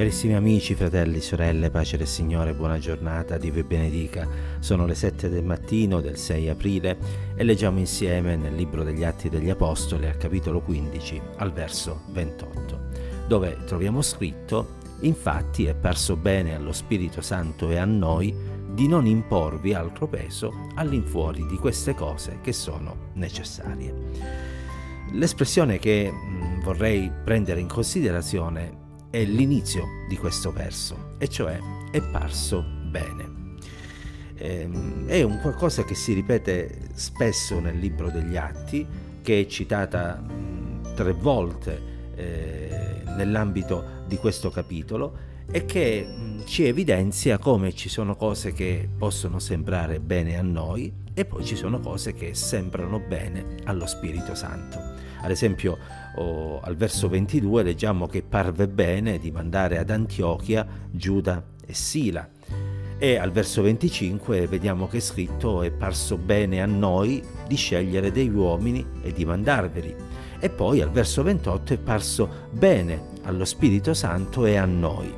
Carissimi amici, fratelli, sorelle, pace del Signore, buona giornata, Dio vi benedica. Sono le 7 del mattino del 6 aprile e leggiamo insieme nel libro degli Atti degli Apostoli al capitolo 15 al verso 28, dove troviamo scritto Infatti è parso bene allo Spirito Santo e a noi di non imporvi altro peso all'infuori di queste cose che sono necessarie. L'espressione che mm, vorrei prendere in considerazione è l'inizio di questo verso, e cioè è parso bene. Ehm, è un qualcosa che si ripete spesso nel libro degli Atti, che è citata tre volte eh, nell'ambito di questo capitolo e che ci evidenzia come ci sono cose che possono sembrare bene a noi e poi ci sono cose che sembrano bene allo Spirito Santo. Ad esempio, oh, al verso 22 leggiamo che parve bene di mandare ad Antiochia Giuda e Sila. E al verso 25 vediamo che è scritto è parso bene a noi di scegliere degli uomini e di mandarveli. E poi al verso 28 è parso bene allo Spirito Santo e a noi.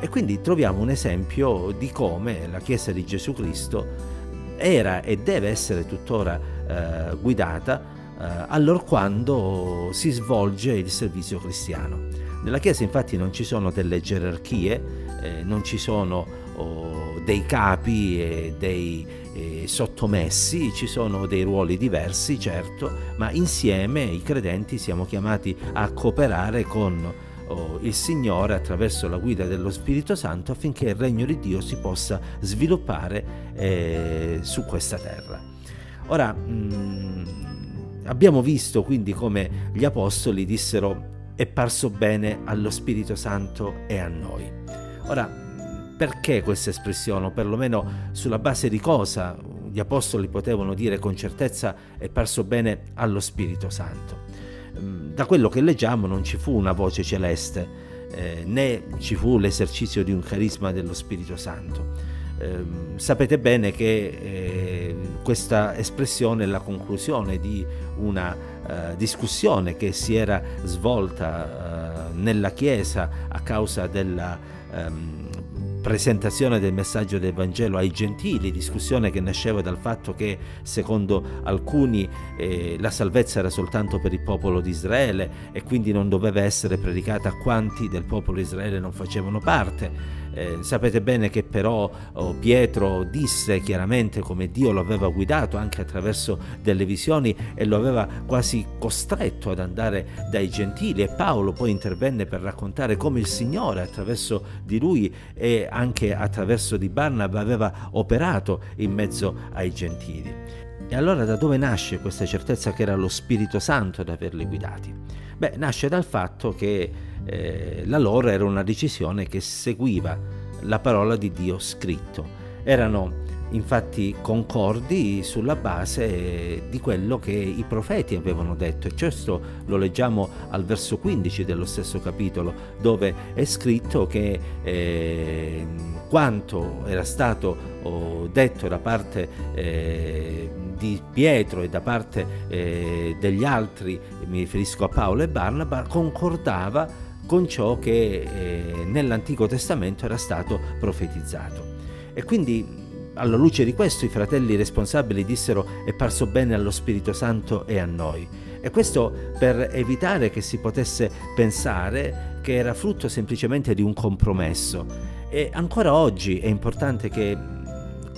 E quindi troviamo un esempio di come la Chiesa di Gesù Cristo era e deve essere tuttora eh, guidata eh, allorquando si svolge il servizio cristiano. Nella Chiesa infatti non ci sono delle gerarchie, eh, non ci sono oh, dei capi e dei eh, sottomessi, ci sono dei ruoli diversi, certo, ma insieme i credenti siamo chiamati a cooperare con oh, il Signore attraverso la guida dello Spirito Santo affinché il regno di Dio si possa sviluppare eh, su questa terra. Ora, mh, mm, Abbiamo visto quindi come gli apostoli dissero è parso bene allo Spirito Santo e a noi. Ora, perché questa espressione, o perlomeno sulla base di cosa gli apostoli potevano dire con certezza è parso bene allo Spirito Santo? Mm, da quello che leggiamo non ci fu una voce celeste, eh, né ci fu l'esercizio di un carisma dello Spirito Santo. Eh, sapete bene che eh, questa espressione è la conclusione di una eh, discussione che si era svolta eh, nella Chiesa a causa della ehm, presentazione del messaggio del Vangelo ai gentili, discussione che nasceva dal fatto che secondo alcuni eh, la salvezza era soltanto per il popolo di Israele e quindi non doveva essere predicata a quanti del popolo di Israele non facevano parte. Eh, sapete bene che però oh, Pietro disse chiaramente come Dio lo aveva guidato anche attraverso delle visioni e lo aveva quasi costretto ad andare dai gentili e Paolo poi intervenne per raccontare come il Signore attraverso di lui e anche attraverso di Barnaba aveva operato in mezzo ai gentili. E allora da dove nasce questa certezza che era lo Spirito Santo ad averli guidati? Beh, nasce dal fatto che eh, la loro era una decisione che seguiva la parola di Dio scritto. Erano infatti concordi sulla base di quello che i profeti avevano detto e questo lo leggiamo al verso 15 dello stesso capitolo dove è scritto che eh, quanto era stato oh, detto da parte eh, di Pietro e da parte eh, degli altri, mi riferisco a Paolo e Barnaba, concordava con ciò che eh, nell'Antico Testamento era stato profetizzato. E quindi alla luce di questo i fratelli responsabili dissero è parso bene allo Spirito Santo e a noi. E questo per evitare che si potesse pensare che era frutto semplicemente di un compromesso. E ancora oggi è importante che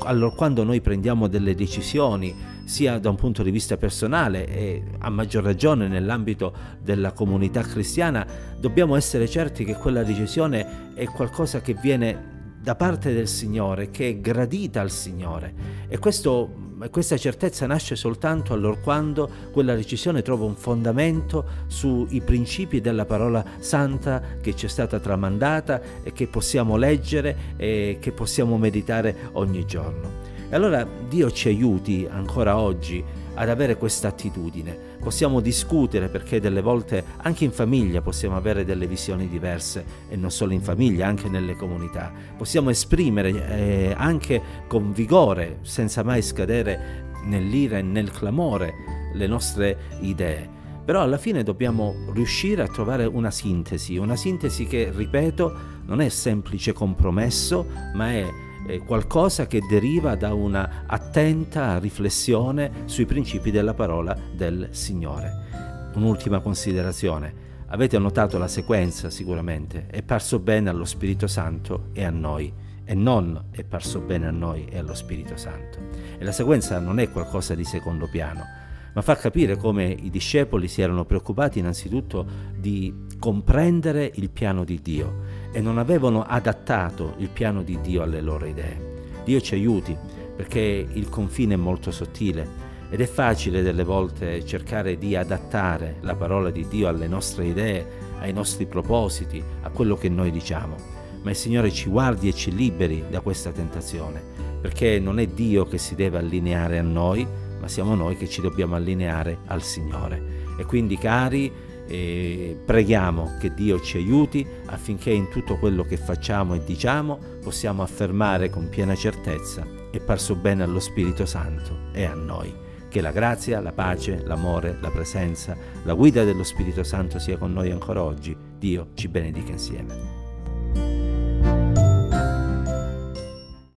allora, quando noi prendiamo delle decisioni, sia da un punto di vista personale e a maggior ragione nell'ambito della comunità cristiana, dobbiamo essere certi che quella decisione è qualcosa che viene da parte del Signore, che è gradita al Signore. E questo, questa certezza nasce soltanto allorquando quella decisione trova un fondamento sui principi della parola santa che ci è stata tramandata e che possiamo leggere e che possiamo meditare ogni giorno. E allora Dio ci aiuti ancora oggi ad avere questa attitudine. Possiamo discutere perché delle volte anche in famiglia possiamo avere delle visioni diverse e non solo in famiglia, anche nelle comunità. Possiamo esprimere eh, anche con vigore, senza mai scadere nell'ira e nel clamore, le nostre idee Però alla fine dobbiamo riuscire a trovare una sintesi, una sintesi che, ripeto, non è semplice compromesso, ma è qualcosa che deriva da una attenta riflessione sui principi della parola del Signore. Un'ultima considerazione. Avete notato la sequenza sicuramente, è parso bene allo Spirito Santo e a noi, e non è parso bene a noi e allo Spirito Santo. E la sequenza non è qualcosa di secondo piano, ma fa capire come i discepoli si erano preoccupati innanzitutto di comprendere il piano di Dio e non avevano adattato il piano di Dio alle loro idee. Dio ci aiuti perché il confine è molto sottile ed è facile delle volte cercare di adattare la parola di Dio alle nostre idee, ai nostri propositi, a quello che noi diciamo. Ma il Signore ci guardi e ci liberi da questa tentazione, perché non è Dio che si deve allineare a noi, ma siamo noi che ci dobbiamo allineare al Signore. E quindi cari, eh, preghiamo che Dio ci aiuti affinché in tutto quello che facciamo e diciamo possiamo affermare con piena certezza è parso bene allo Spirito Santo e a noi. Che la grazia, la pace, l'amore, la presenza, la guida dello Spirito Santo sia con noi ancora oggi. Dio ci benedica insieme.